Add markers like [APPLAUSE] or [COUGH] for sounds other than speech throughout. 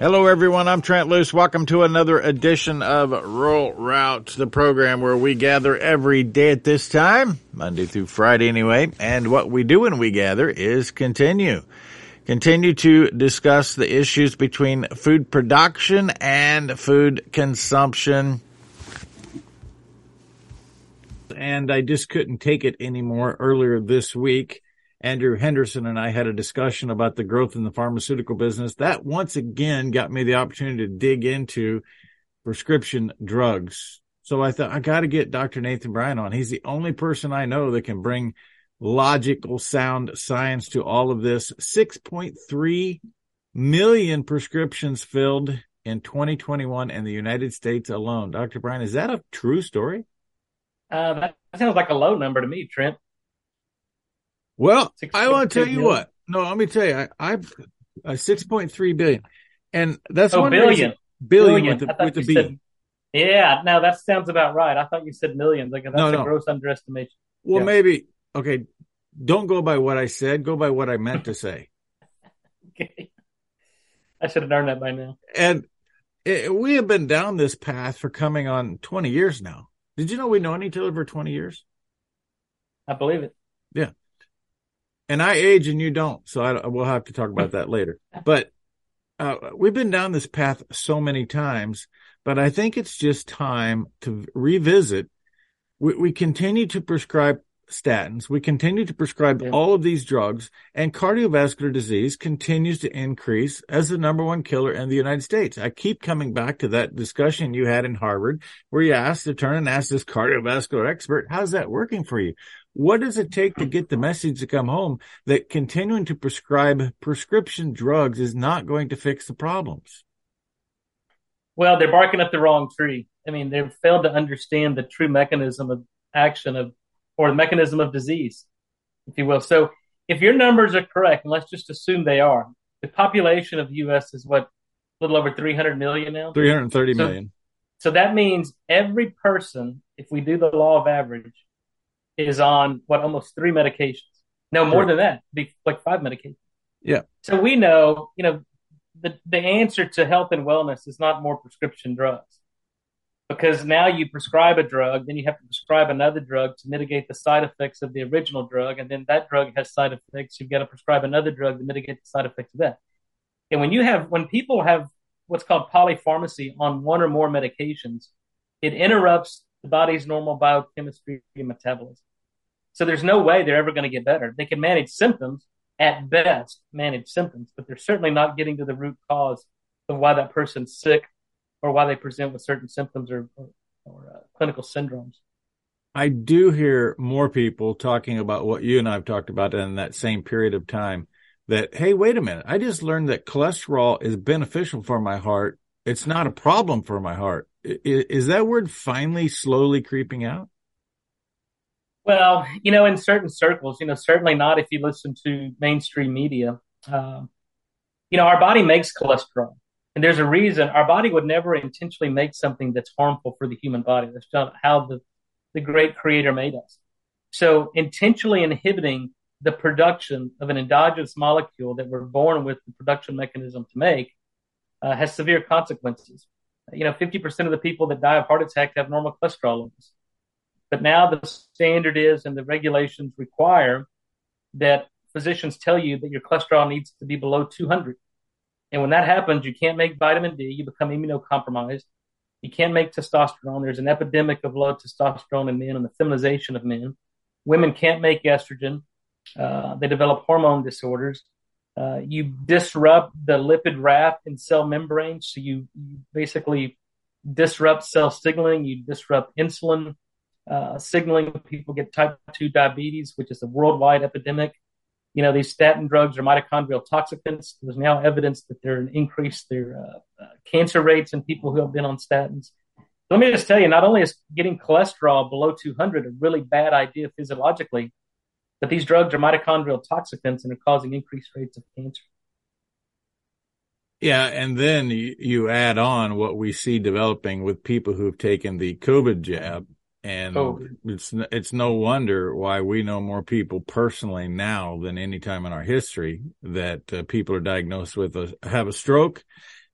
Hello, everyone. I'm Trent Loos. Welcome to another edition of Rural Route, the program where we gather every day at this time, Monday through Friday anyway. And what we do when we gather is continue. Continue to discuss the issues between food production and food consumption. And I just couldn't take it anymore earlier this week. Andrew Henderson and I had a discussion about the growth in the pharmaceutical business. That once again got me the opportunity to dig into prescription drugs. So I thought I got to get Dr. Nathan Bryan on. He's the only person I know that can bring logical, sound science to all of this. 6.3 million prescriptions filled in 2021 in the United States alone. Dr. Bryan, is that a true story? Uh, that sounds like a low number to me, Trent. Well, I want to tell you what. No, let me tell you, I, I've uh, six point three billion, and that's oh, one billion. Reason, billion, billion with the, with the B. Said, yeah, now that sounds about right. I thought you said millions. Like that's no, no. a gross underestimation. Well, yeah. maybe okay. Don't go by what I said. Go by what I meant to say. [LAUGHS] okay. I should have learned that by now. And it, we have been down this path for coming on twenty years now. Did you know we known each other for twenty years? I believe it. Yeah and I age and you don't. So I, we'll have to talk about that later. [LAUGHS] But uh, we've been down this path so many times, but I think it's just time to revisit. We, we continue to prescribe statins. We continue to prescribe yeah. all of these drugs and cardiovascular disease continues to increase as the number one killer in the United States. I keep coming back to that discussion you had in Harvard where you asked to turn and ask this cardiovascular expert, how's that working for you? What does it take to get the message to come home that continuing to prescribe prescription drugs is not going to fix the problems? Well, they're barking up the wrong tree. I mean, they've failed to understand the true mechanism of action of, or the mechanism of disease, if you will. So if your numbers are correct, and let's just assume they are, the population of the U.S. is what, a little over 300 million now? 330 so, million. So that means every person, if we do the law of average, is on what almost three medications. No, more than that, be like five medications. Yeah. So we know, you know, the the answer to health and wellness is not more prescription drugs. Because now you prescribe a drug, then you have to prescribe another drug to mitigate the side effects of the original drug, and then that drug has side effects. You've got to prescribe another drug to mitigate the side effects of that. And when you have when people have what's called polypharmacy on one or more medications, it interrupts the body's normal biochemistry and metabolism. So there's no way they're ever going to get better. They can manage symptoms at best, manage symptoms, but they're certainly not getting to the root cause of why that person's sick or why they present with certain symptoms or, or, or uh, clinical syndromes. I do hear more people talking about what you and I've talked about in that same period of time that, hey, wait a minute. I just learned that cholesterol is beneficial for my heart. It's not a problem for my heart. Is that word finally slowly creeping out? Well, you know, in certain circles, you know, certainly not if you listen to mainstream media. Um, you know, our body makes cholesterol, and there's a reason our body would never intentionally make something that's harmful for the human body. That's not how the the great Creator made us. So, intentionally inhibiting the production of an endogenous molecule that we're born with the production mechanism to make uh, has severe consequences. You know, 50% of the people that die of heart attack have normal cholesterol levels. But now the standard is and the regulations require that physicians tell you that your cholesterol needs to be below 200. And when that happens, you can't make vitamin D, you become immunocompromised. You can't make testosterone. There's an epidemic of low testosterone in men and the feminization of men. Women can't make estrogen. Uh, they develop hormone disorders. Uh, you disrupt the lipid raft in cell membranes. So you, basically disrupt cell signaling. You disrupt insulin uh, signaling people get type 2 diabetes, which is a worldwide epidemic. You know, these statin drugs are mitochondrial toxicants. There's now evidence that they're an increase their uh, uh, cancer rates in people who have been on statins. Let me just tell you, not only is getting cholesterol below 200 a really bad idea physiologically, but these drugs are mitochondrial toxicants and are causing increased rates of cancer. Yeah, and then you, add on what we see developing with people who've taken the COVID jab and oh. it's it's no wonder why we know more people personally now than any time in our history that uh, people are diagnosed with a have a stroke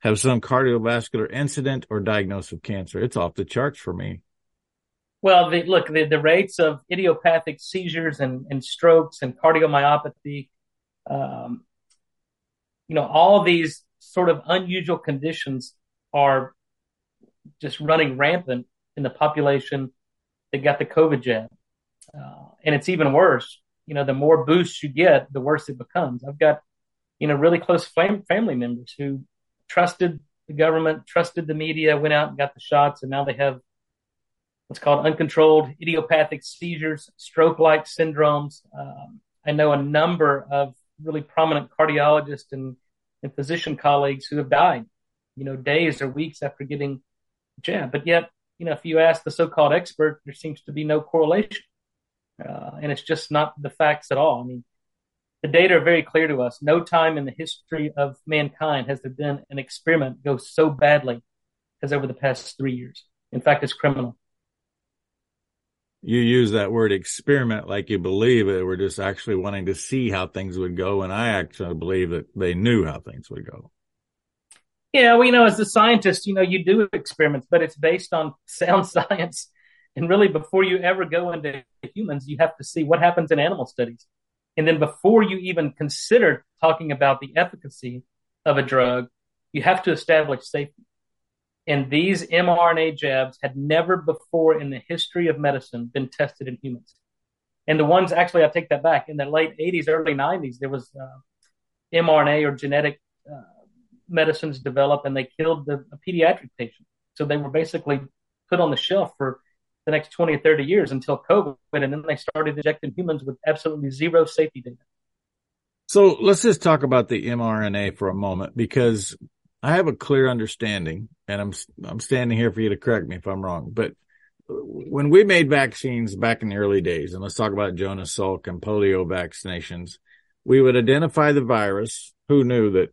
have some cardiovascular incident or diagnosis of cancer. It's off the charts for me. Well, the, look, the, the rates of idiopathic seizures and, and strokes and cardiomyopathy, um, you know, all these sort of unusual conditions are just running rampant in the population that got the COVID jab. Uh, and it's even worse. You know, the more boosts you get, the worse it becomes. I've got, you know, really close fam- family members who trusted the government, trusted the media, went out and got the shots, and now they have what's called uncontrolled idiopathic seizures, stroke-like syndromes. Um, I know a number of really prominent cardiologists and, and physician colleagues who have died, you know, days or weeks after getting jab. But yet, you know, if you ask the so-called expert, there seems to be no correlation. Uh, and it's just not the facts at all. I mean, the data are very clear to us. No time in the history of mankind has there been an experiment go so badly as over the past three years. In fact, it's criminal. You use that word experiment like you believe it. We're just actually wanting to see how things would go. And I actually believe that they knew how things would go. Yeah, well, you know, as a scientist, you know, you do experiments, but it's based on [LAUGHS] sound science. And really, before you ever go into humans, you have to see what happens in animal studies. And then before you even consider talking about the efficacy of a drug, you have to establish safety. And these mRNA jabs had never before in the history of medicine been tested in humans. And the ones, actually, I take that back. In the late 80s, early 90s, there was uh, mRNA or genetic uh, medicines developed, and they killed the, a pediatric patient. So they were basically put on the shelf for the next 20 or 30 years until COVID, and then they started injecting humans with absolutely zero safety data. So let's just talk about the mRNA for a moment because I have a clear understanding, and I'm I'm standing here for you to correct me if I'm wrong. But when we made vaccines back in the early days, and let's talk about Jonas Salk and polio vaccinations, we would identify the virus. Who knew that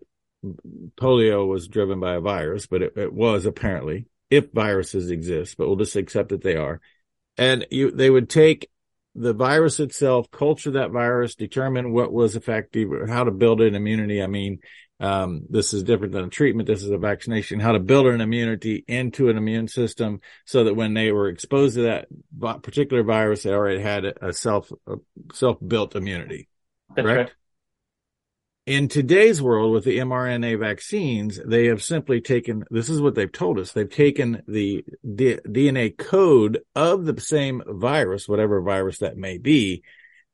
polio was driven by a virus, but it, it was apparently if viruses exist, but we'll just accept that they are. And you, they would take the virus itself, culture that virus, determine what was effective, how to build an immunity. I mean, um, this is different than a treatment. This is a vaccination, how to build an immunity into an immune system so that when they were exposed to that particular virus, they already had a self, a self-built immunity. That's correct? Right in today's world with the mRNA vaccines, they have simply taken, this is what they've told us. They've taken the D- DNA code of the same virus, whatever virus that may be,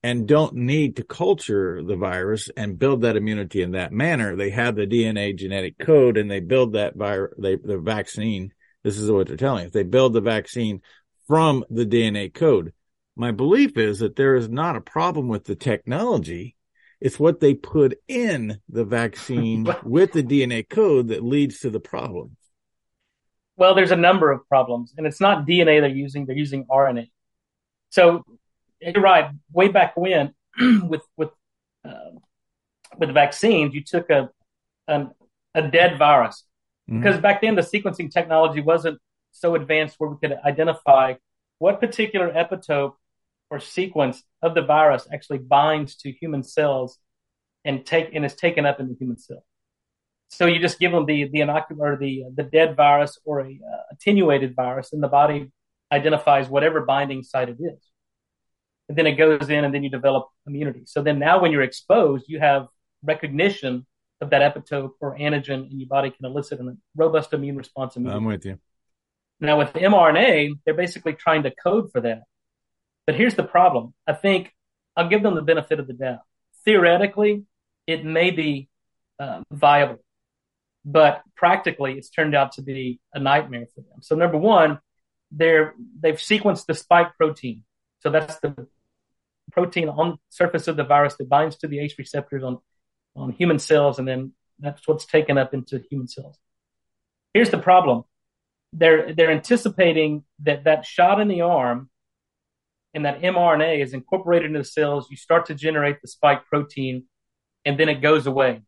and don't need to culture the virus and build that immunity in that manner. They have the DNA genetic code and they build that virus, they, the vaccine. This is what they're telling us. They build the vaccine from the DNA code. My belief is that there is not a problem with the technology it's what they put in the vaccine [LAUGHS] with the DNA code that leads to the problem. Well, there's a number of problems, and it's not DNA they're using; they're using RNA. So you're right. Way back when, [CLEARS THROAT] with with uh, with vaccines, you took a an, a dead virus mm-hmm. because back then the sequencing technology wasn't so advanced where we could identify what particular epitope or sequence of the virus actually binds to human cells and take and is taken up in the human cell. So you just give them the the inocular the the dead virus or a uh, attenuated virus, and the body identifies whatever binding site it is. And then it goes in, and then you develop immunity. So then now, when you're exposed, you have recognition of that epitope or antigen, and your body can elicit a robust immune response. I'm with you. Now with mRNA, they're basically trying to code for that. But here's the problem. I think I'll give them the benefit of the doubt. Theoretically, it may be uh, viable, but practically, it's turned out to be a nightmare for them. So, number one, they're they've sequenced the spike protein. So that's the protein on surface of the virus that binds to the ACE receptors on on human cells, and then that's what's taken up into human cells. Here's the problem: they're they're anticipating that that shot in the arm and that mRNA is incorporated into the cells, you start to generate the spike protein, and then it goes away.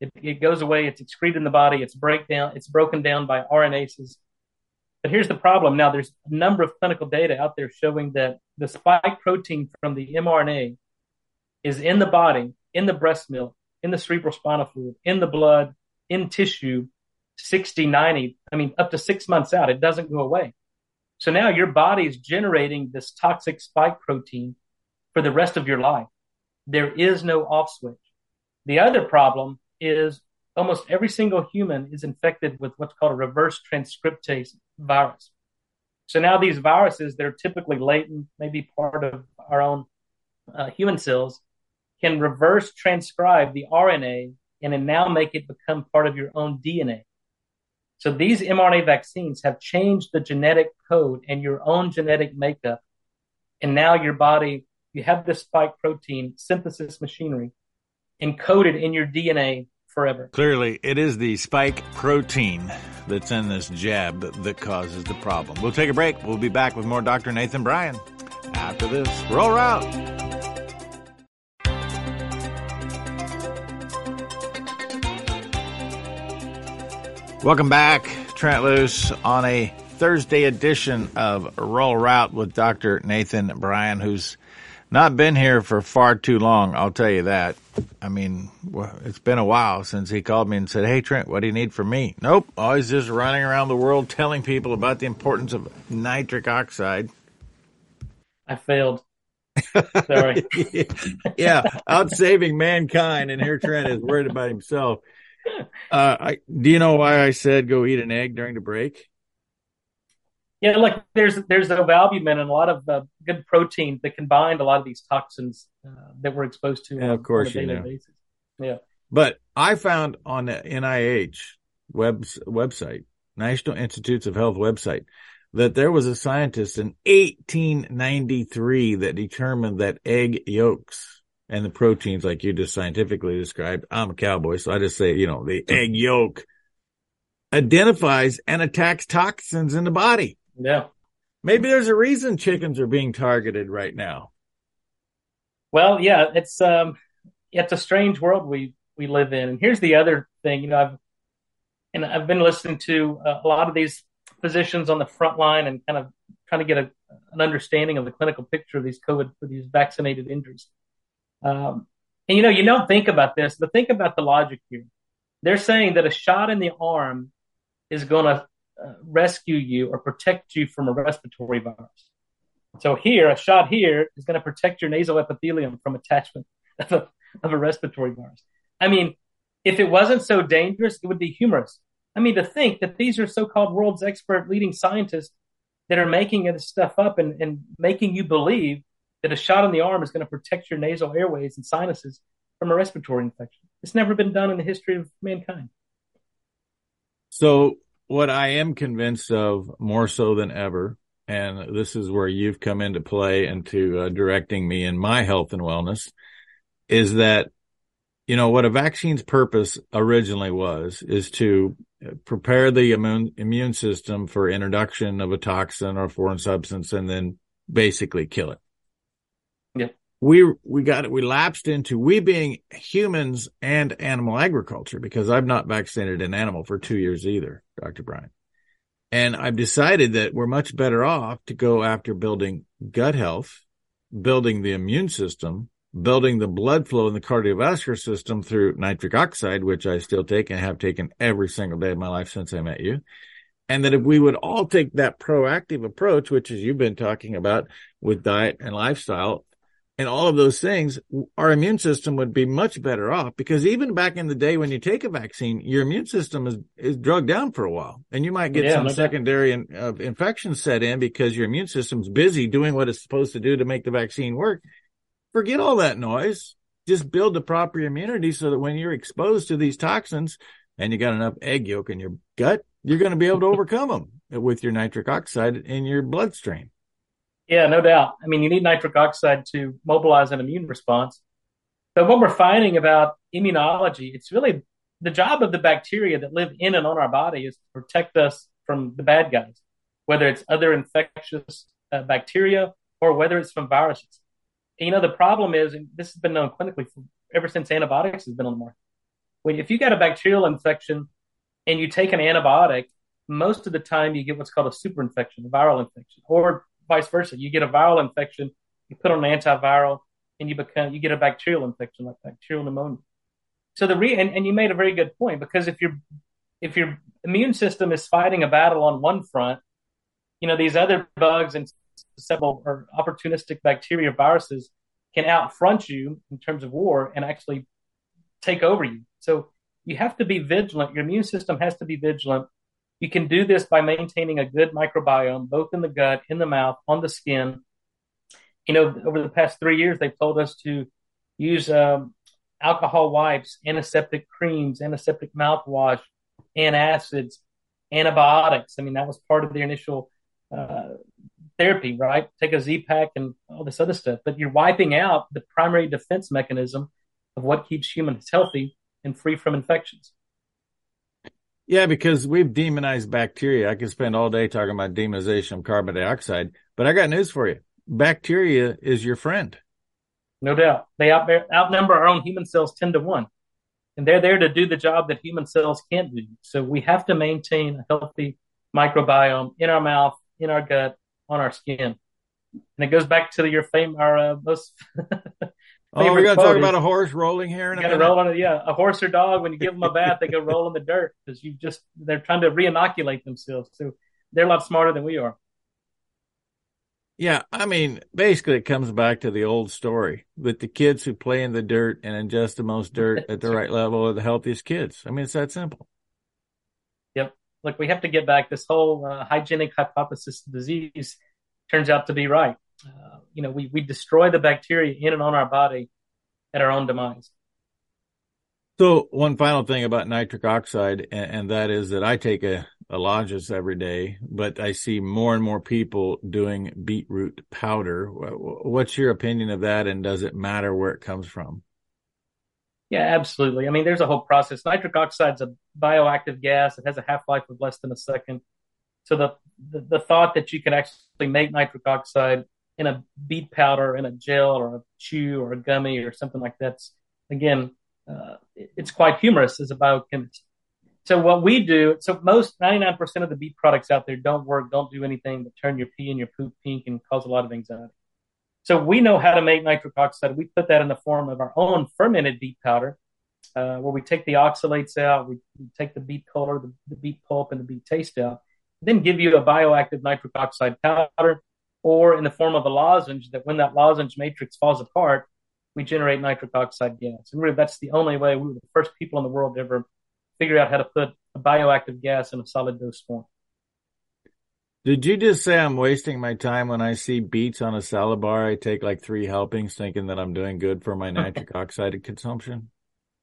It, it goes away. It's excreted in the body. It's breakdown. It's broken down by RNases. But here's the problem. Now, there's a number of clinical data out there showing that the spike protein from the mRNA is in the body, in the breast milk, in the cerebral spinal fluid, in the blood, in tissue, 60, 90, I mean, up to six months out. It doesn't go away. So now your body is generating this toxic spike protein for the rest of your life. There is no off switch. The other problem is almost every single human is infected with what's called a reverse transcriptase virus. So now these viruses, they're typically latent, maybe part of our own uh, human cells, can reverse transcribe the RNA and then now make it become part of your own DNA. So these mRNA vaccines have changed the genetic code and your own genetic makeup. And now your body, you have this spike protein synthesis machinery encoded in your DNA forever. Clearly, it is the spike protein that's in this jab that causes the problem. We'll take a break. We'll be back with more Dr. Nathan Bryan after this. Roll out. Welcome back, Trent Loos, on a Thursday edition of Rural Route with Dr. Nathan Bryan, who's not been here for far too long, I'll tell you that. I mean, well, it's been a while since he called me and said, Hey, Trent, what do you need from me? Nope. Always just running around the world telling people about the importance of nitric oxide. I failed. [LAUGHS] Sorry. [LAUGHS] yeah, out saving mankind, and here Trent is worried about himself. Uh, I, do you know why I said go eat an egg during the break? Yeah, like there's there's ovalbumin and a lot of uh, good protein that can bind a lot of these toxins uh, that we're exposed to. Yeah, of course, on you know. Basis. Yeah, but I found on the NIH web website, National Institutes of Health website, that there was a scientist in 1893 that determined that egg yolks and the proteins, like you just scientifically described, I'm a cowboy, so I just say, you know, the egg yolk identifies and attacks toxins in the body. Yeah. Maybe there's a reason chickens are being targeted right now. Well, yeah, it's um it's a strange world we we live in. And here's the other thing, you know, I've and I've been listening to a lot of these physicians on the front line and kind of trying to get a, an understanding of the clinical picture of these COVID for these vaccinated injuries. Um, and you know, you don't think about this, but think about the logic here. They're saying that a shot in the arm is going to uh, rescue you or protect you from a respiratory virus. So here, a shot here is going to protect your nasal epithelium from attachment [LAUGHS] of a, of a respiratory virus. I mean, if it wasn't so dangerous, it would be humorous. I mean, to think that these are so-called world's expert leading scientists that are making this stuff up and, and making you believe that a shot in the arm is going to protect your nasal airways and sinuses from a respiratory infection. It's never been done in the history of mankind. So what I am convinced of more so than ever, and this is where you've come into play into uh, directing me in my health and wellness, is that, you know, what a vaccine's purpose originally was is to prepare the immune, immune system for introduction of a toxin or foreign substance and then basically kill it we we got it. We lapsed into we being humans and animal agriculture because I've not vaccinated an animal for two years either, Dr. Bryan. And I've decided that we're much better off to go after building gut health, building the immune system, building the blood flow in the cardiovascular system through nitric oxide, which I still take and have taken every single day of my life since I met you. And that if we would all take that proactive approach, which is you've been talking about with diet and lifestyle, and all of those things, our immune system would be much better off because even back in the day when you take a vaccine, your immune system is, is drugged down for a while and you might get yeah, some secondary in, uh, infections set in because your immune system's busy doing what it's supposed to do to make the vaccine work. Forget all that noise. Just build the proper immunity so that when you're exposed to these toxins and you got enough egg yolk in your gut, you're going to be able to overcome them with your nitric oxide in your bloodstream. Yeah, no doubt. I mean, you need nitric oxide to mobilize an immune response. But what we're finding about immunology, it's really the job of the bacteria that live in and on our body is to protect us from the bad guys, whether it's other infectious uh, bacteria or whether it's from viruses. And, you know, the problem is, and this has been known clinically for, ever since antibiotics has been on the market. When if you got a bacterial infection and you take an antibiotic, most of the time you get what's called a superinfection, a viral infection, or vice versa. You get a viral infection, you put on an antiviral, and you become you get a bacterial infection like bacterial pneumonia. So the re and, and you made a very good point because if you're if your immune system is fighting a battle on one front, you know, these other bugs and several or opportunistic bacteria viruses can outfront you in terms of war and actually take over you. So you have to be vigilant. Your immune system has to be vigilant. You can do this by maintaining a good microbiome, both in the gut, in the mouth, on the skin. You know, over the past three years, they've told us to use um, alcohol wipes, antiseptic creams, antiseptic mouthwash, antacids, antibiotics. I mean, that was part of the initial uh, therapy, right? Take a Z pack and all this other stuff. But you're wiping out the primary defense mechanism of what keeps humans healthy and free from infections. Yeah, because we've demonized bacteria. I could spend all day talking about demonization of carbon dioxide, but I got news for you. Bacteria is your friend. No doubt. They out, outnumber our own human cells 10 to 1. And they're there to do the job that human cells can't do. So we have to maintain a healthy microbiome in our mouth, in our gut, on our skin. And it goes back to your fame, our uh, most. [LAUGHS] oh, we're going to talk about a horse rolling here. In a roll on it, yeah. A horse or dog, when you give them a bath, they go [LAUGHS] roll in the dirt because you just they're trying to re-inoculate themselves. So they're a lot smarter than we are. Yeah, I mean, basically, it comes back to the old story that the kids who play in the dirt and ingest the most dirt at the [LAUGHS] right level are the healthiest kids. I mean, it's that simple. Yep. Look, we have to get back. This whole uh, hygienic hypothesis disease turns out to be right. Uh, you know, we, we destroy the bacteria in and on our body at our own demise. So one final thing about nitric oxide, and, and that is that I take a Elages every day, but I see more and more people doing beetroot powder. What's your opinion of that, and does it matter where it comes from? Yeah, absolutely. I mean, there's a whole process. Nitric oxide is a bioactive gas. It has a half life of less than a second. So the, the, the thought that you can actually make nitric oxide in a beet powder, in a gel, or a chew, or a gummy, or something like that's again, uh, it's quite humorous as a biochemist. So what we do, so most 99% of the beet products out there don't work, don't do anything but turn your pee and your poop pink and cause a lot of anxiety. So we know how to make nitric oxide. We put that in the form of our own fermented beet powder, uh, where we take the oxalates out, we, we take the beet color, the, the, beet pulp, and the beet taste out, then give you a bioactive nitric oxide powder, or in the form of a lozenge. That when that lozenge matrix falls apart, we generate nitric oxide gas. And really, that's the only way. We were the first people in the world to ever figure out how to put a bioactive gas in a solid dose form. Did you just say I'm wasting my time when I see beets on a salad bar? I take like three helpings thinking that I'm doing good for my [LAUGHS] nitric oxide consumption?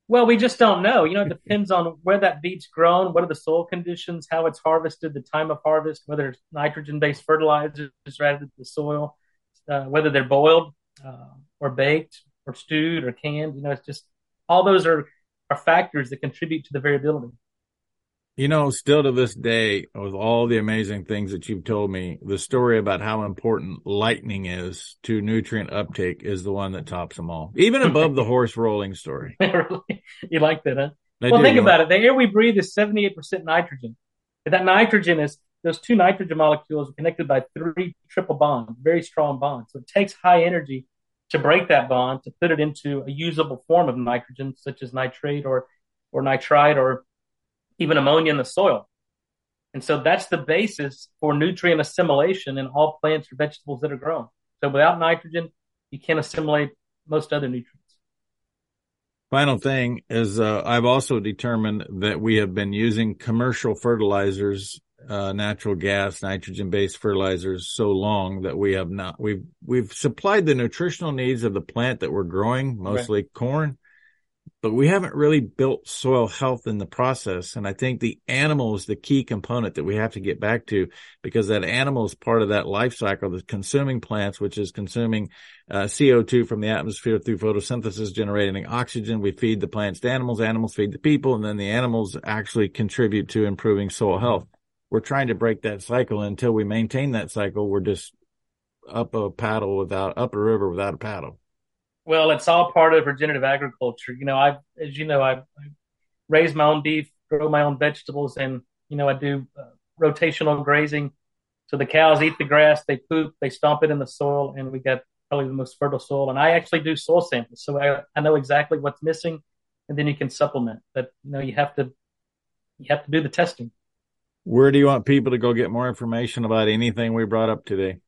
Well, we just don't know. You know, it [LAUGHS] depends on where that beet's grown, what are the soil conditions, how it's harvested, the time of harvest, whether it's nitrogen based fertilizers added to the soil, uh, whether they're boiled uh, or baked or stewed or canned. You know, it's just all those are are factors that contribute to the variability. You know, still to this day, with all the amazing things that you've told me, the story about how important lightning is to nutrient uptake is the one that tops them all, even [LAUGHS] above the horse rolling story. [LAUGHS] you like that, huh? I well, do. think about it. The air we breathe is 78% nitrogen. that nitrogen is, those two nitrogen molecules are connected by three triple bonds, very strong bonds. So it takes high energy to break that bond to put it into a usable form of nitrogen, such as nitrate or, or nitrite or even ammonia in the soil. And so that's the basis for nutrient assimilation in all plants or vegetables that are grown. So without nitrogen, you can't assimilate most other nutrients. Final thing is, uh, I've also determined that we have been using commercial fertilizers uh, natural gas, nitrogen based fertilizers so long that we have not, we've, we've supplied the nutritional needs of the plant that we're growing, mostly right. corn, but we haven't really built soil health in the process. And I think the animal is the key component that we have to get back to because that animal is part of that life cycle that's consuming plants, which is consuming uh, CO2 from the atmosphere through photosynthesis, generating oxygen. We feed the plants to animals, animals feed the people, and then the animals actually contribute to improving soil health we're trying to break that cycle. Until we maintain that cycle, we're just up a paddle without up a river without a paddle. Well, it's all part of regenerative agriculture. You know, I, as you know, I, I raise my own beef, grow my own vegetables, and you know, I do uh, rotational grazing. So the cows eat the grass, they poop, they stomp it in the soil, and we get probably the most fertile soil. And I actually do soil samples, so I, I know exactly what's missing, and then you can supplement. But you know, you have to you have to do the testing. Where do you want people to go get more information about anything we brought up today?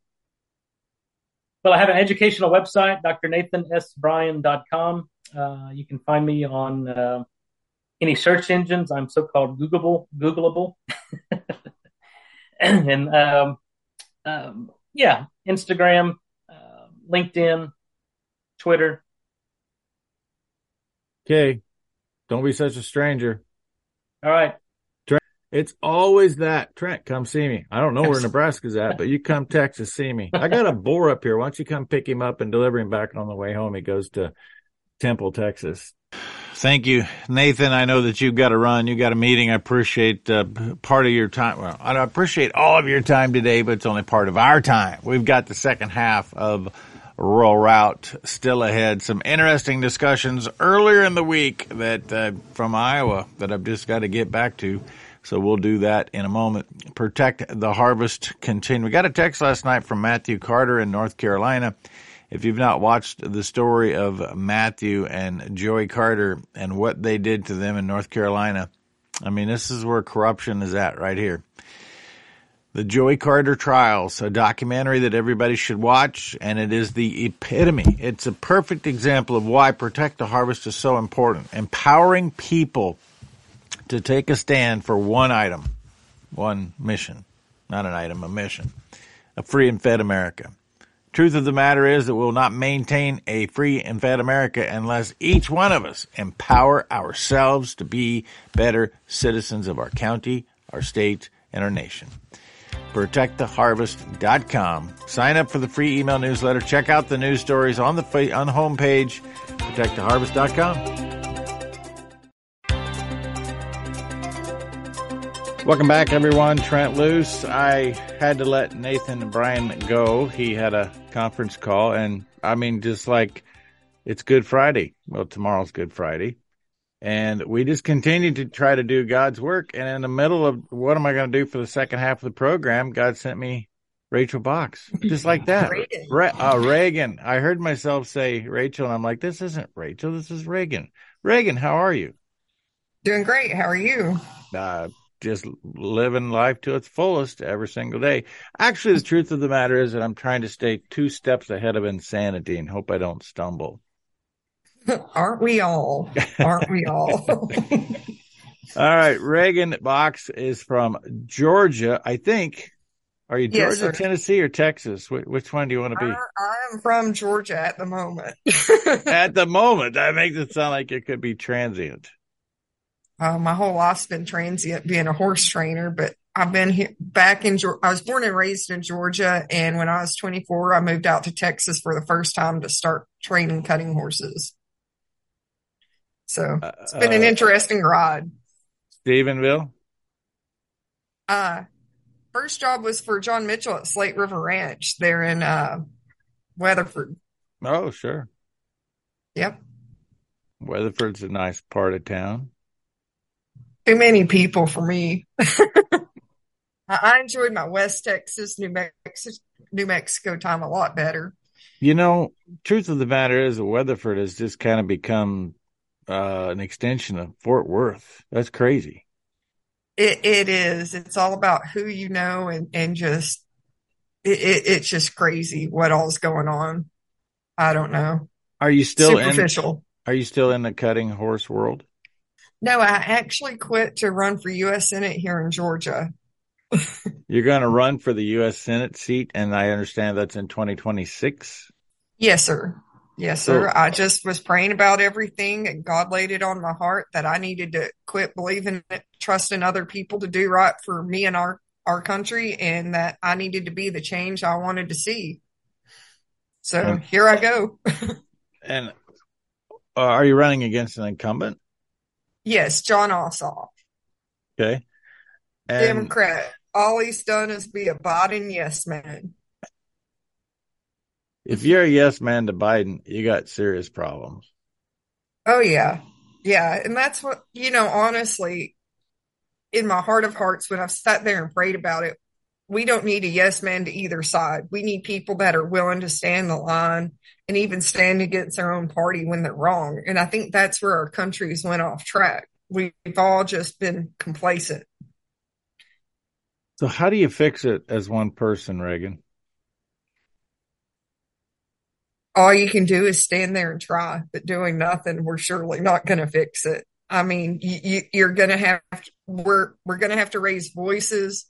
Well, I have an educational website, drnathansbryan.com. Uh, you can find me on uh, any search engines. I'm so-called Googleable, Googleable, [LAUGHS] and um, um, yeah, Instagram, uh, LinkedIn, Twitter. Okay, don't be such a stranger. All right. It's always that. Trent, come see me. I don't know where Nebraska's at, but you come Texas, see me. I got a [LAUGHS] boar up here. Why don't you come pick him up and deliver him back on the way home? He goes to Temple, Texas. Thank you, Nathan. I know that you've got to run. You got a meeting. I appreciate uh, part of your time. Well, I appreciate all of your time today, but it's only part of our time. We've got the second half of Rural Route still ahead. Some interesting discussions earlier in the week that uh, from Iowa that I've just got to get back to. So we'll do that in a moment. Protect the harvest continue. We got a text last night from Matthew Carter in North Carolina. If you've not watched the story of Matthew and Joey Carter and what they did to them in North Carolina, I mean, this is where corruption is at right here. The Joey Carter Trials, a documentary that everybody should watch, and it is the epitome. It's a perfect example of why Protect the Harvest is so important. Empowering people to take a stand for one item, one mission, not an item, a mission, a free and fed America. Truth of the matter is that we'll not maintain a free and fed America unless each one of us empower ourselves to be better citizens of our county, our state, and our nation. ProtectTheHarvest.com. Sign up for the free email newsletter. Check out the news stories on the on the homepage. ProtectTheHarvest.com. Welcome back, everyone. Trent Loos. I had to let Nathan Bryan go. He had a conference call, and I mean, just like it's Good Friday. Well, tomorrow's Good Friday. And we just continued to try to do God's work. And in the middle of what am I going to do for the second half of the program, God sent me Rachel Box, just like that. [LAUGHS] Reagan. Re- uh, Reagan. I heard myself say Rachel, and I'm like, this isn't Rachel. This is Reagan. Reagan, how are you? Doing great. How are you? Uh, just living life to its fullest every single day. Actually, the truth of the matter is that I'm trying to stay two steps ahead of insanity and hope I don't stumble. [LAUGHS] Aren't we all? Aren't we all? [LAUGHS] all right. Reagan Box is from Georgia, I think. Are you Georgia, yes, Tennessee, or Texas? Which one do you want to be? I, am from Georgia at the moment. [LAUGHS] at the moment, that makes it sound like it could be transient. Uh, my whole life's been transient being a horse trainer, but I've been here back in Georgia. I was born and raised in Georgia. And when I was 24, I moved out to Texas for the first time to start training cutting horses. So it's been uh, an interesting ride. Stephenville? Uh, first job was for John Mitchell at Slate River Ranch there in, uh, Weatherford. Oh, sure. Yep. Weatherford's a nice part of town too many people for me. [LAUGHS] I enjoyed my West Texas, New Mexico, New Mexico time a lot better. You know, truth of the matter is, Weatherford has just kind of become uh, an extension of Fort Worth. That's crazy. It it is. It's all about who you know, and and just it, it it's just crazy what all's going on. I don't know. Are you still superficial? In, are you still in the cutting horse world? No, I actually quit to run for U.S. Senate here in Georgia. [LAUGHS] You're going to run for the U.S. Senate seat, and I understand that's in 2026. Yes, sir. Yes, sir. I just was praying about everything, and God laid it on my heart that I needed to quit believing it, trusting other people to do right for me and our our country, and that I needed to be the change I wanted to see. So and, here I go. [LAUGHS] and uh, are you running against an incumbent? Yes, Jon Ossoff. Okay. And Democrat. All he's done is be a Biden yes man. If you're a yes man to Biden, you got serious problems. Oh yeah. Yeah. And that's what, you know, honestly, in my heart of hearts, when I've sat there and prayed about it, we don't need a yes man to either side. We need people that are willing to stand the line and even stand against their own party when they're wrong. And I think that's where our countries went off track we've all just been complacent. So how do you fix it as one person, Reagan? All you can do is stand there and try, but doing nothing, we're surely not going to fix it. I mean, you, are going to have, we're, we're going to have to raise voices.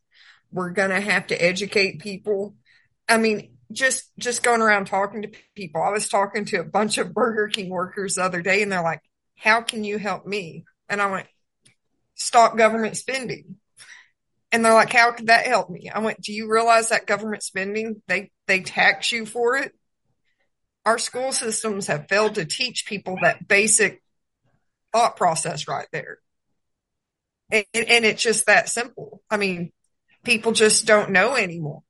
We're going to have to educate people. I mean, just, just going around talking to people. I was talking to a bunch of Burger King workers the other day and they're like, how can you help me? And I went, stop government spending. And they're like, how could that help me? I went, do you realize that government spending, they, they tax you for it? Our school systems have failed to teach people that basic thought process right there. And, and it's just that simple. I mean, people just don't know anymore.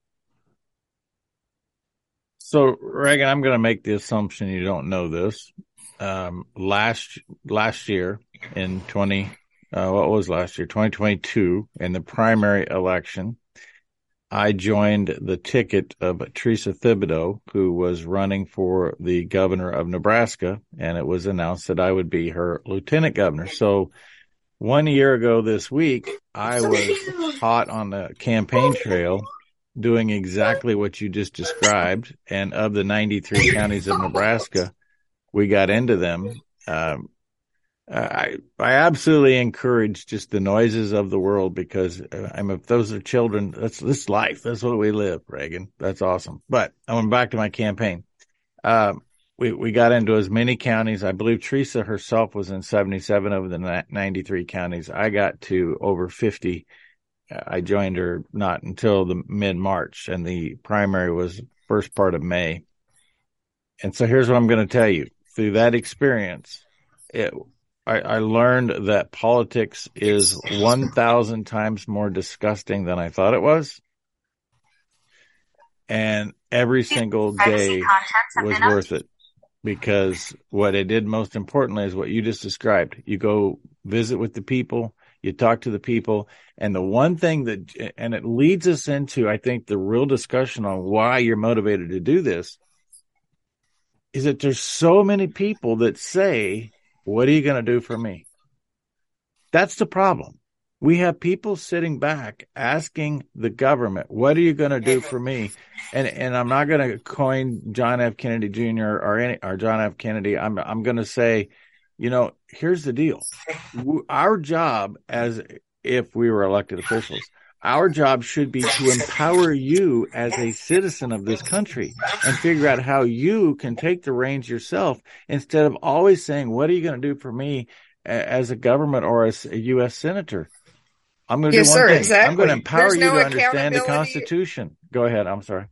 So, Reagan, I'm going to make the assumption you don't know this. Um, last last year in 20 uh, what was last year, 2022, in the primary election, I joined the ticket of Theresa Thibodeau, who was running for the governor of Nebraska, and it was announced that I would be her lieutenant governor. So one year ago this week, I was hot on the campaign trail doing exactly what you just described. And of the 93 counties of Nebraska, we got into them. Um, I I absolutely encourage just the noises of the world because uh, I'm if those are children, that's this life. That's what we live, Reagan. That's awesome. But I went back to my campaign. Um, we we got into as many counties. I believe Theresa herself was in 77 of the 93 counties. I got to over 50. I joined her not until the mid March, and the primary was first part of May. And so here's what I'm going to tell you through that experience. It, I, I learned that politics is 1,000 times more disgusting than I thought it was. And every single day was worth it because what I did most importantly is what you just described. You go visit with the people, you talk to the people, and the one thing that, and it leads us into, I think, the real discussion on why you're motivated to do this is that there's so many people that say, what are you going to do for me? That's the problem. We have people sitting back asking the government, what are you going to do for me? And, and I'm not going to coin John F. Kennedy Jr. or any, or John F. Kennedy. I'm, I'm going to say, you know, here's the deal. Our job as if we were elected officials our job should be to empower you as a citizen of this country and figure out how you can take the reins yourself instead of always saying, what are you going to do for me as a government or as a U.S. senator? I'm going to yes, do one sir, thing. Exactly. I'm going to empower There's you no to understand the Constitution. Go ahead. I'm sorry.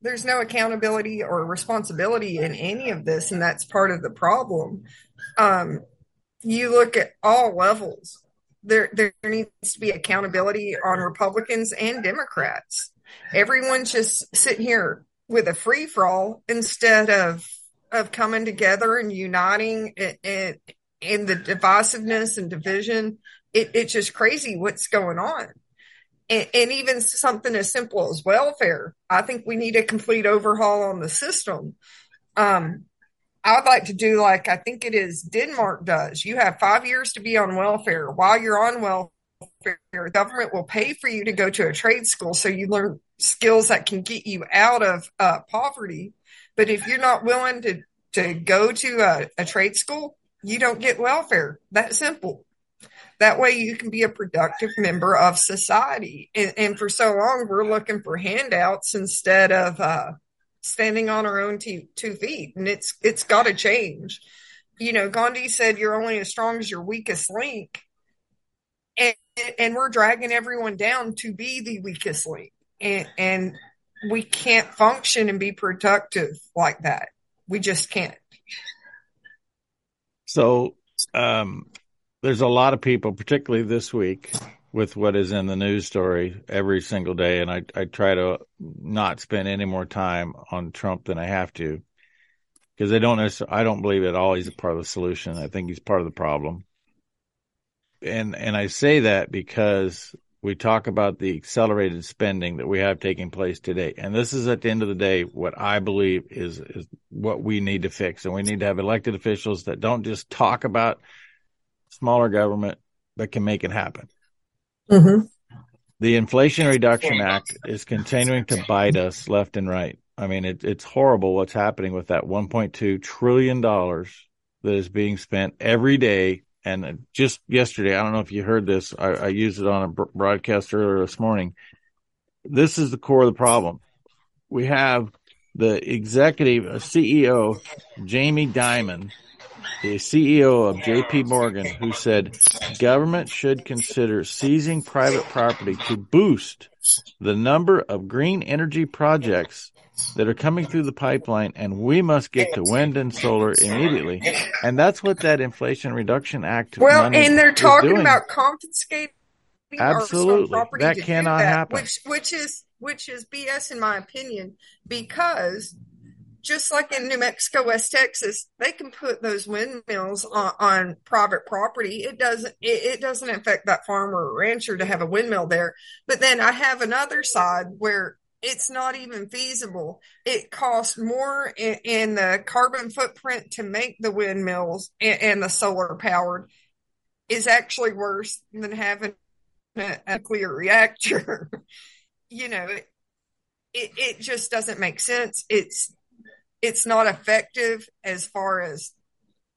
There's no accountability or responsibility in any of this, and that's part of the problem. Um, you look at all levels there there needs to be accountability on Republicans and Democrats. Everyone's just sitting here with a free for all instead of of coming together and uniting in, in the divisiveness and division. It, it's just crazy what's going on. And, and even something as simple as welfare. I think we need a complete overhaul on the system. Um, I would like to do like I think it is Denmark does. You have five years to be on welfare. While you're on welfare, the government will pay for you to go to a trade school so you learn skills that can get you out of uh, poverty. But if you're not willing to to go to a, a trade school, you don't get welfare. That simple. That way you can be a productive member of society. And, and for so long, we're looking for handouts instead of uh, standing on our own two, two feet. And it's it's got to change. You know gandhi said you're only as strong as your weakest link. And and we're dragging everyone down to be the weakest link. And and we can't function and be productive like that. We just can't. So um there's a lot of people particularly this week with what is in the news story every single day. And I, I try to not spend any more time on Trump than I have to because I don't necessarily, I don't believe at all he's a part of the solution. I think he's part of the problem. And, and I say that because we talk about the accelerated spending that we have taking place today. And this is at the end of the day, what I believe is, is what we need to fix. And we need to have elected officials that don't just talk about smaller government, that can make it happen. Mm-hmm. The Inflation Reduction Act is continuing to bite us left and right. I mean, it, it's horrible what's happening with that 1.2 trillion dollars that is being spent every day. And just yesterday, I don't know if you heard this. I, I used it on a broadcast earlier this morning. This is the core of the problem. We have the executive CEO, Jamie Dimon, the CEO of JP Morgan, who said government should consider seizing private property to boost the number of green energy projects that are coming through the pipeline and we must get to wind and solar immediately. And that's what that Inflation Reduction Act. Well, and they're talking about confiscating Absolutely. property That to do cannot that, happen. Which, which is, which is BS in my opinion, because just like in New Mexico, West Texas, they can put those windmills on, on private property. It doesn't, it, it doesn't affect that farmer or rancher to have a windmill there. But then I have another side where it's not even feasible. It costs more in, in the carbon footprint to make the windmills and, and the solar powered is actually worse than having a, a nuclear reactor. [LAUGHS] you know, it, it, it just doesn't make sense. It's, it's not effective as far as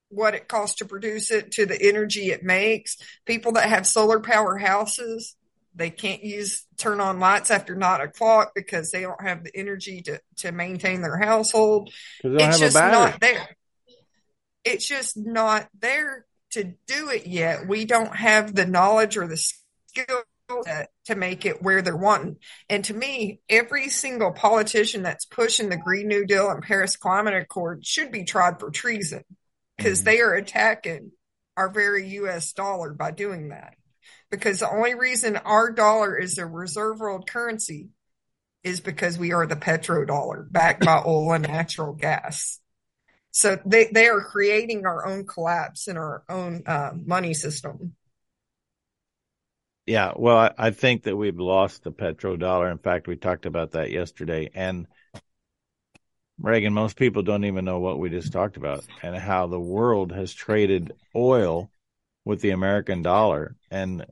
what it costs to produce it to the energy it makes. People that have solar power houses, they can't use turn on lights after nine o'clock because they don't have the energy to, to maintain their household. It's just not there. It's just not there to do it yet. We don't have the knowledge or the skill set to make it where they're wanting. And to me, every single politician that's pushing the Green New Deal and Paris Climate Accord should be tried for treason because Mhm. they are attacking our very US dollar by doing that. Because the only reason our dollar is a reserve world currency is because we are the petrodollar backed by oil and natural gas. So they, they are creating our own collapse in our own uh, money system. Yeah, well, I, I think that we've lost the petrodollar. In fact, we talked about that yesterday. And Reagan, most people don't even know what we just talked about and how the world has traded oil with the American dollar. And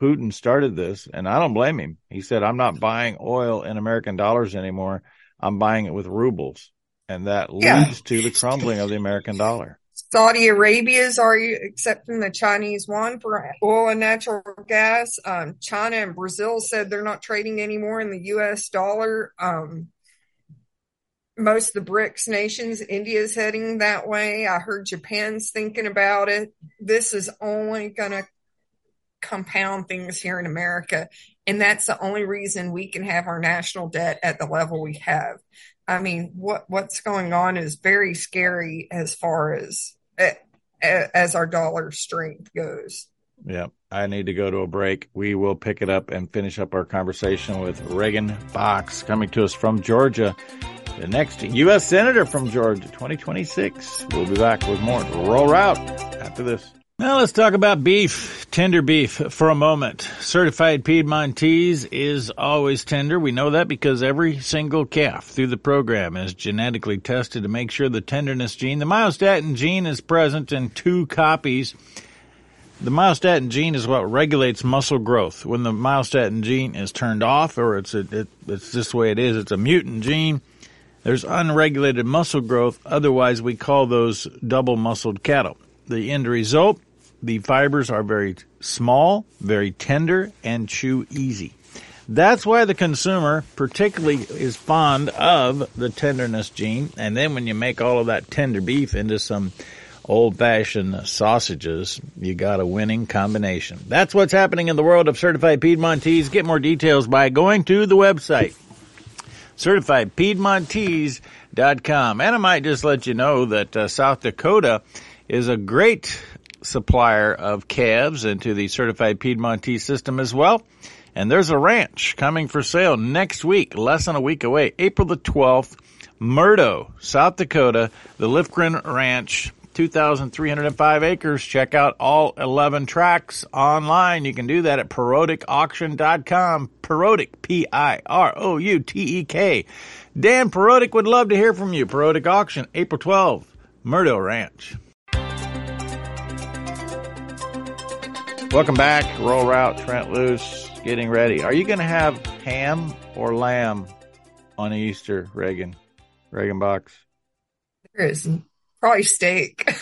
Putin started this, and I don't blame him. He said, I'm not buying oil in American dollars anymore. I'm buying it with rubles. And that Yeah. leads to the crumbling of the American dollar. Saudi Arabia is already accepting the Chinese yuan for oil and natural gas. Um, China and Brazil said they're not trading anymore in the US dollar. Um, most of the BRICS nations, India is heading that way. I heard Japan's thinking about it. This is only going to compound things here in America. And that's the only reason we can have our national debt at the level we have. I mean, what what's going on is very scary as far as as our dollar strength goes. Yeah, I need to go to a break. We will pick it up and finish up our conversation with Reagan Box coming to us from Georgia, the next U.S. Senator from Georgia, 2026. We'll be back with more Rural Route after this. Now let's talk about beef, tender beef for a moment. Certified Piedmontese is always tender. We know that because every single calf through the program is genetically tested to make sure the tenderness gene, the myostatin gene is present in two copies. The myostatin gene is what regulates muscle growth. When the myostatin gene is turned off or it's a, it, it's the way it is, it's a mutant gene. There's unregulated muscle growth. Otherwise, we call those double muscled cattle. The end result, the fibers are very small, very tender, and chew easy. That's why the consumer particularly is fond of the tenderness gene. And then when you make all of that tender beef into some old fashioned sausages, you got a winning combination. That's what's happening in the world of certified Piedmontese. Get more details by going to the website certifiedpiedmontese.com. And I might just let you know that uh, South Dakota is a great supplier of calves into the certified Piedmontese system as well. And there's a ranch coming for sale next week, less than a week away, April the 12th, Murdo, South Dakota, the Lifgren Ranch, 2,305 acres. Check out all 11 tracks online. You can do that at PiroutekAuction.com. Piroutek, P-I-R-O-U-T-E-K. Dan Piroutek would love to hear from you. Piroutek Auction, April 12th, Murdo Ranch. Welcome back. Rural Route, Trent Loos, getting ready. Are you going to have ham or lamb on Easter, Reagan? Reagan Box? There is probably steak. [LAUGHS]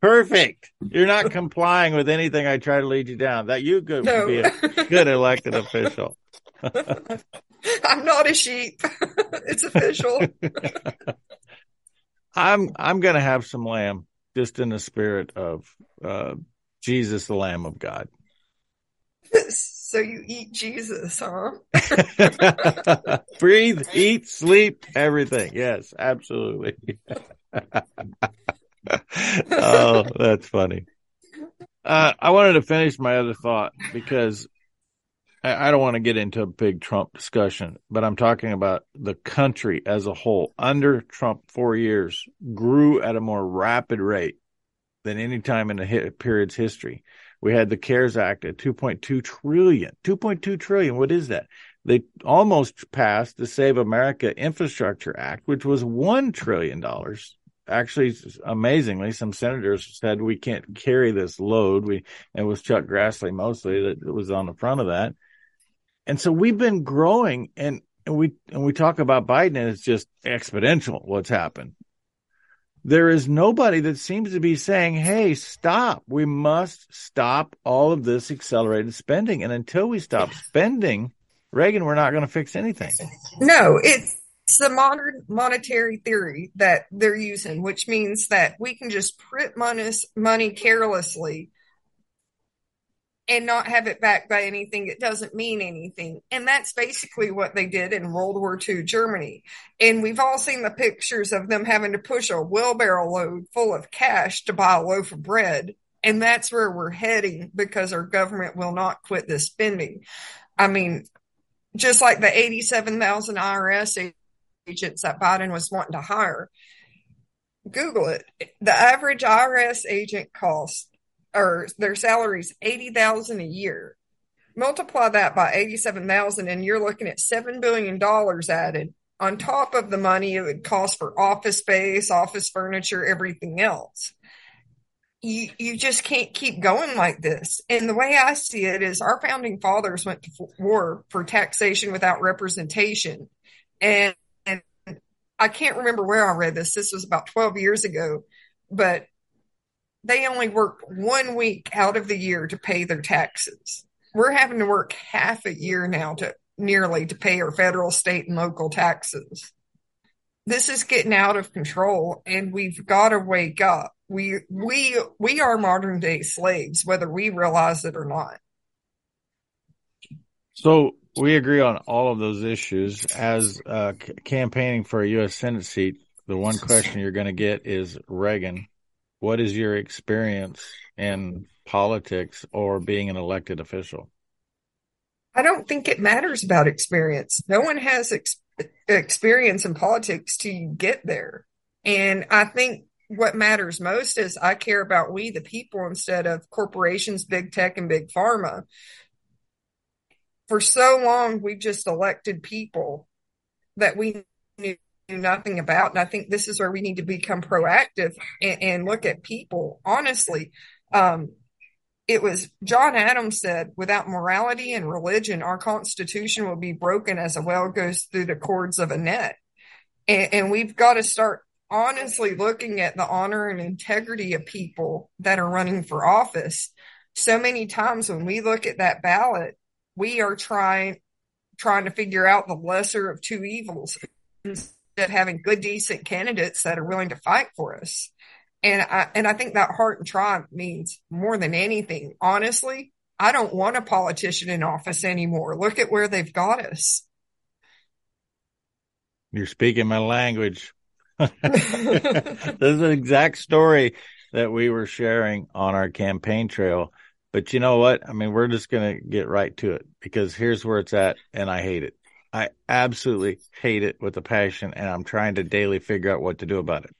Perfect. You're not complying with anything I try to lead you down. That you could no. be a good elected official. [LAUGHS] I'm not a sheep. [LAUGHS] it's official. I'm I'm gonna have some lamb just in the spirit of uh, Jesus, the Lamb of God. [LAUGHS] So you eat Jesus, huh? [LAUGHS] Breathe, eat, sleep, everything. Yes, absolutely. [LAUGHS] oh, that's funny. Uh, I wanted to finish my other thought because I, don't want to get into a big Trump discussion, but I'm talking about the country as a whole. Under Trump, four years grew at a more rapid rate than any time in the period's history. We had the CARES Act at 2.2 trillion. 2.2 trillion. What is that? They almost passed the Save America Infrastructure Act, which was $1 trillion. Actually, amazingly, some senators said we can't carry this load. We, it was Chuck Grassley mostly that was on the front of that. And so we've been growing and, and we, and we talk about Biden and it's just exponential what's happened. There is nobody that seems to be saying, Hey, stop. We must stop all of this accelerated spending. And until we stop spending, Reagan, we're not going to fix anything. No, it's, it's the modern monetary theory that they're using, which means that we can just print money, money carelessly and not have it backed by anything it doesn't mean anything. And that's basically what they did in World War II Germany. And we've all seen the pictures of them having to push a wheelbarrow load full of cash to buy a loaf of bread. And that's where we're heading because our government will not quit this spending. I mean, just like the 87,000 IRS agents that Biden was wanting to hire. Google it. The average IRS agent costs or their salaries 80,000 a year. Multiply that by 87,000 and you're looking at 7 billion dollars added on top of the money it would cost for office space, office furniture, everything else. You, you just can't keep going like this. And the way I see it is our founding fathers went to war for taxation without representation. And, and I can't remember where I read this. This was about 12 years ago, but they only work one week out of the year to pay their taxes. We're having to work half a year now to nearly to pay our federal, state, and local taxes. This is getting out of control and we've got to wake up. We, we, we are modern day slaves, whether we realize it or not. So we agree on all of those issues as uh, c- campaigning for a U.S. Senate seat. The one question you're going to get is Reagan what is your experience in politics or being an elected official? I don't think it matters about experience. No one has ex- experience in politics to get there. And I think what matters most is I care about we, the people, instead of corporations, big tech, and big pharma. For so long, we've just elected people that we knew nothing about. And I think this is where we need to become proactive and, and look at people honestly. Um, it was John Adams said, without morality and religion, our constitution will be broken as a well goes through the cords of a net. And, and we've got to start honestly looking at the honor and integrity of people that are running for office. So many times when we look at that ballot, we are trying, trying to figure out the lesser of two evils at having good, decent candidates that are willing to fight for us. And I, and I think that heart and triumph means more than anything. Honestly, I don't want a politician in office anymore. Look at where they've got us. You're speaking my language. [LAUGHS] [LAUGHS] this is an exact story that we were sharing on our campaign trail. But you know what? I mean, we're just going to get right to it because here's where it's at and I hate it. I absolutely hate it with a passion, and I'm trying to daily figure out what to do about it.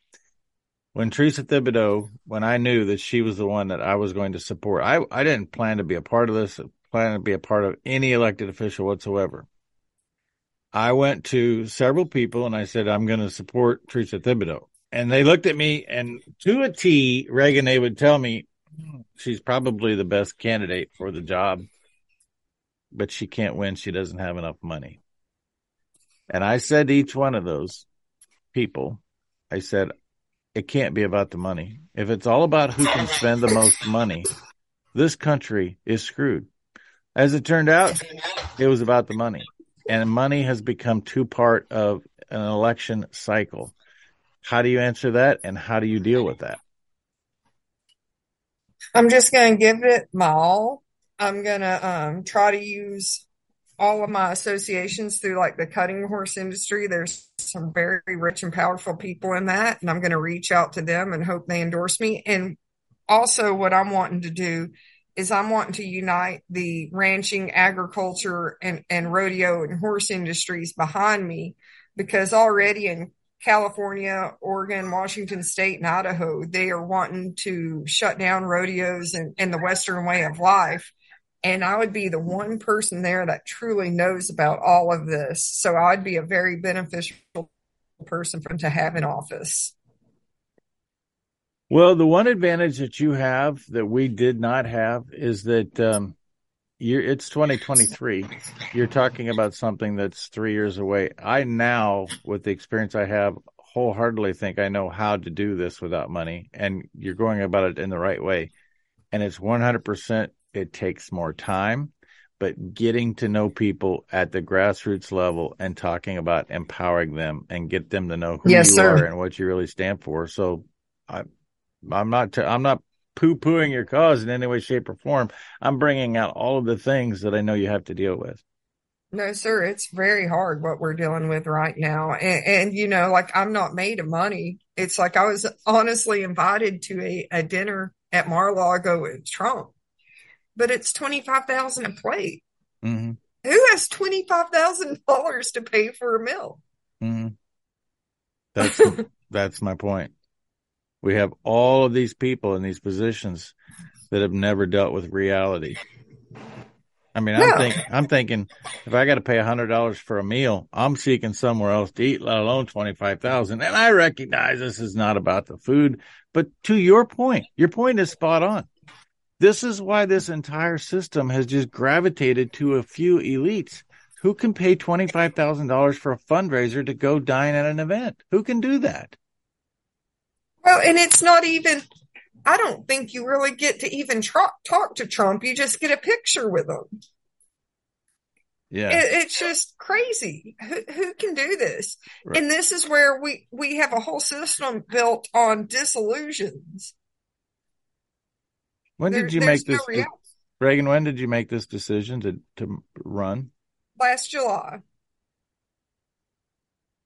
When Theresa Thibodeau, when I knew that she was the one that I was going to support, I, I didn't plan to be a part of this, plan to be a part of any elected official whatsoever. I went to several people and I said, I'm going to support Theresa Thibodeau. and they looked at me and to a T, Reagan, they would tell me she's probably the best candidate for the job, but she can't win. She doesn't have enough money. And I said to each one of those people, I said, it can't be about the money. If it's all about who can spend the most money, this country is screwed. As it turned out, it was about the money and money has become two part of an election cycle. How do you answer that and how do you deal with that? I'm just going to give it my all. I'm going to um, try to use all of my associations through like the cutting horse industry. There's some very rich and powerful people in that, and I'm going to reach out to them and hope they endorse me. And also, what I'm wanting to do is I'm wanting to unite the ranching, agriculture, and, and rodeo and horse industries behind me because already in California, Oregon, Washington State, and Idaho, they are wanting to shut down rodeos and, and the Western way of life. And I would be the one person there that truly knows about all of this. So I'd be a very beneficial person for, to have in office. Well, the one advantage that you have that we did not have is that um, it's 2023. You're talking about something that's three years away. I now, with the experience I have, wholeheartedly think I know how to do this without money, and you're going about it in the right way. And it's 100%. It takes more time, but getting to know people at the grassroots level and talking about empowering them and get them to know who yes, you sir. are and what you really stand for. So I I'm not, i I'm not poo pooing your cause in any way, shape, or form. I'm bringing out all of the things that I know you have to deal with. No, sir, it's very hard what we're dealing with right now. And, and, you know, like I'm not made of money. It's like I was honestly invited to a, a dinner at Mar-a-Lago with Trump, but it's 25,000 a plate. Mm-hmm. Who has $25,000 to pay for a meal? Mm-hmm. That's, [LAUGHS] that's my point. We have all of these people in these positions that have never dealt with reality. I mean, I'm thinking, I'm thinking, if I got to pay a hundred dollars for a meal, I'm seeking somewhere else to eat, let alone twenty five thousand. And I recognize this is not about the food, but to your point, your point is spot on. This is why this entire system has just gravitated to a few elites who can pay twenty five thousand dollars for a fundraiser to go dine at an event. Who can do that? Well, and it's not even, I don't think you really get to even talk to Trump. You just get a picture with him. Yeah. It, it's just crazy. Who, who can do this? Right. And this is where we, we have a whole system built on disillusions. When there, did you make this, no Reagan, when did you make this decision to, to run? Last July.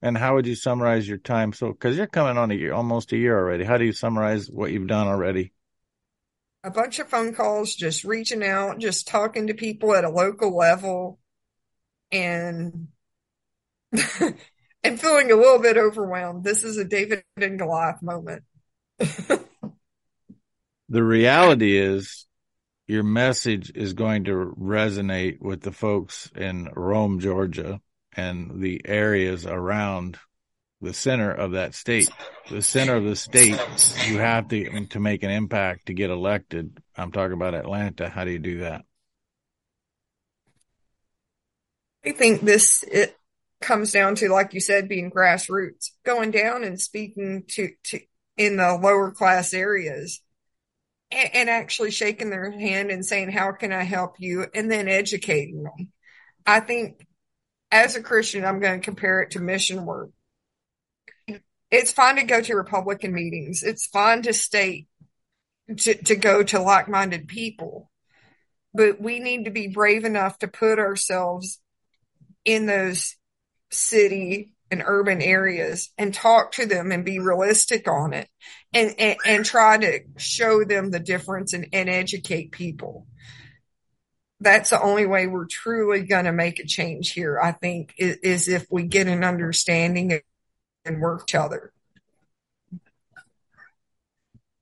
And how would you summarize your time? So, because you're coming on a year, almost a year already. How do you summarize what you've done already? A bunch of phone calls, just reaching out, just talking to people at a local level, and [LAUGHS] and feeling a little bit overwhelmed. This is a David and Goliath moment. [LAUGHS] the reality is, your message is going to resonate with the folks in Rome, Georgia and the areas around the center of that state. The center of the state, you have to, to make an impact to get elected. I'm talking about Atlanta. How do you do that? I think this, it comes down to, like you said, being grassroots, going down and speaking to, to, in the lower class areas and, and actually shaking their hand and saying, how can I help you? And then educating them. I think as a Christian, I'm going to compare it to mission work. It's fine to go to Republican meetings. It's fine to state to, to go to like minded people, but we need to be brave enough to put ourselves in those city and urban areas and talk to them and be realistic on it and, and, and try to show them the difference and, and educate people that's the only way we're truly going to make a change here, I think, is, is, if we get an understanding and work each other.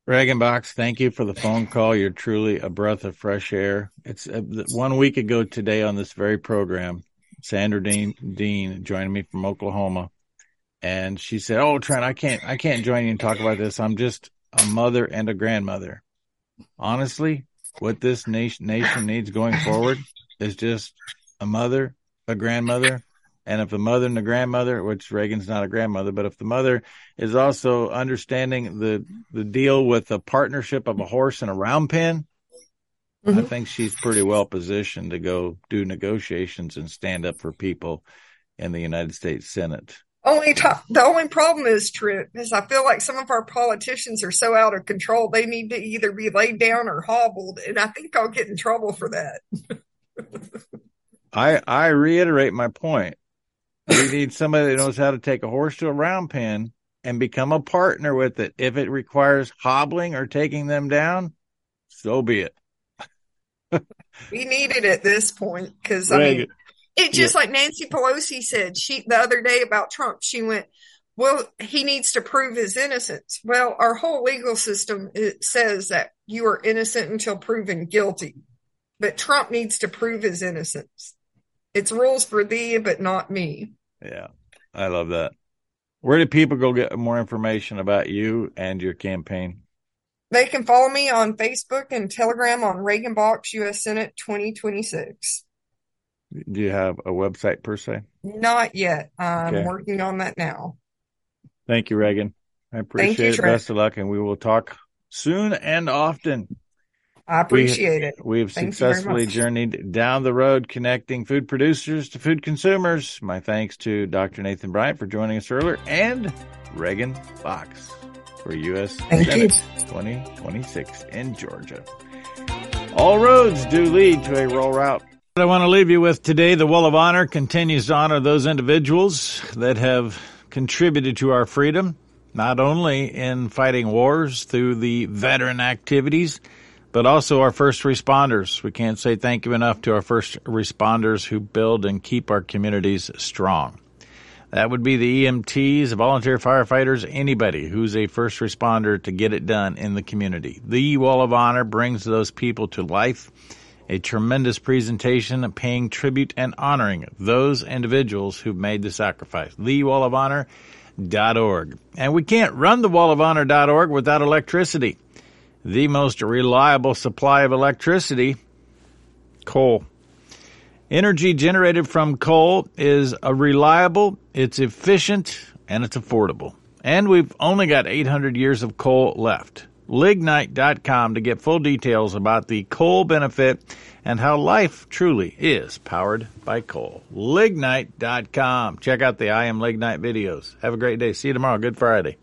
Reagan Box, thank you for the phone call. You're truly a breath of fresh air. It's uh, one week ago today on this very program, Sandra Dean, Dean joining me from Oklahoma. and she said, "Oh, Trent, I can't, I can't join you and talk about this. I'm just a mother and a grandmother. Honestly, what this nation nation needs going forward is just a mother, a grandmother, and if the mother and the grandmother, which Reagan's not a grandmother, but if the mother is also understanding the the deal with the partnership of a horse and a round pen, mm-hmm. I think she's pretty well positioned to go do negotiations and stand up for people in the United States Senate. Only the only problem is, Trip, is I feel like some of our politicians are so out of control. They need to either be laid down or hobbled, and I think I'll get in trouble for that. I I reiterate my point. We need somebody that knows how to take a horse to a round pen and become a partner with it. If it requires hobbling or taking them down, so be it. We need it at this point because I mean, it's just yeah. like Nancy Pelosi said she the other day about Trump. She went, "Well, he needs to prove his innocence." Well, our whole legal system it says that you are innocent until proven guilty, but Trump needs to prove his innocence. It's rules for thee, but not me. Yeah, I love that. Where do people go get more information about you and your campaign? They can follow me on Facebook and Telegram on Reagan Box U.S. Senate 2026. Do you have a website per se? Not yet. I'm okay. working on that now. Thank you, Reagan. I appreciate you, it. Trent. Best of luck, and we will talk soon and often. I appreciate we, it. We've Thank successfully journeyed down the road connecting food producers to food consumers. My thanks to Dr. Nathan Bryan for joining us earlier and Reagan Box for U.S. Thank Senate you. 2026 in Georgia. All roads do lead to a rural route. What I want to leave you with today, the Wall of Honor continues to honor those individuals that have contributed to our freedom, not only in fighting wars through the veteran activities, but also our first responders. We can't say thank you enough to our first responders who build and keep our communities strong. That would be the EMTs, volunteer firefighters, anybody who's a first responder to get it done in the community. The Wall of Honor brings those people to life. A tremendous presentation paying tribute and honoring those individuals who've made the sacrifice. the wall of TheWallOfHonor.org. And we can't run the Wall of wallofhonor.org without electricity the most reliable supply of electricity, coal. Energy generated from coal is reliable, it's efficient, and it's affordable. And we've only got 800 years of coal left. Lignite.com to get full details about the coal benefit and how life truly is powered by coal. Lignite.com. Check out the I Am Lignite videos. Have a great day. See you tomorrow. Good Friday.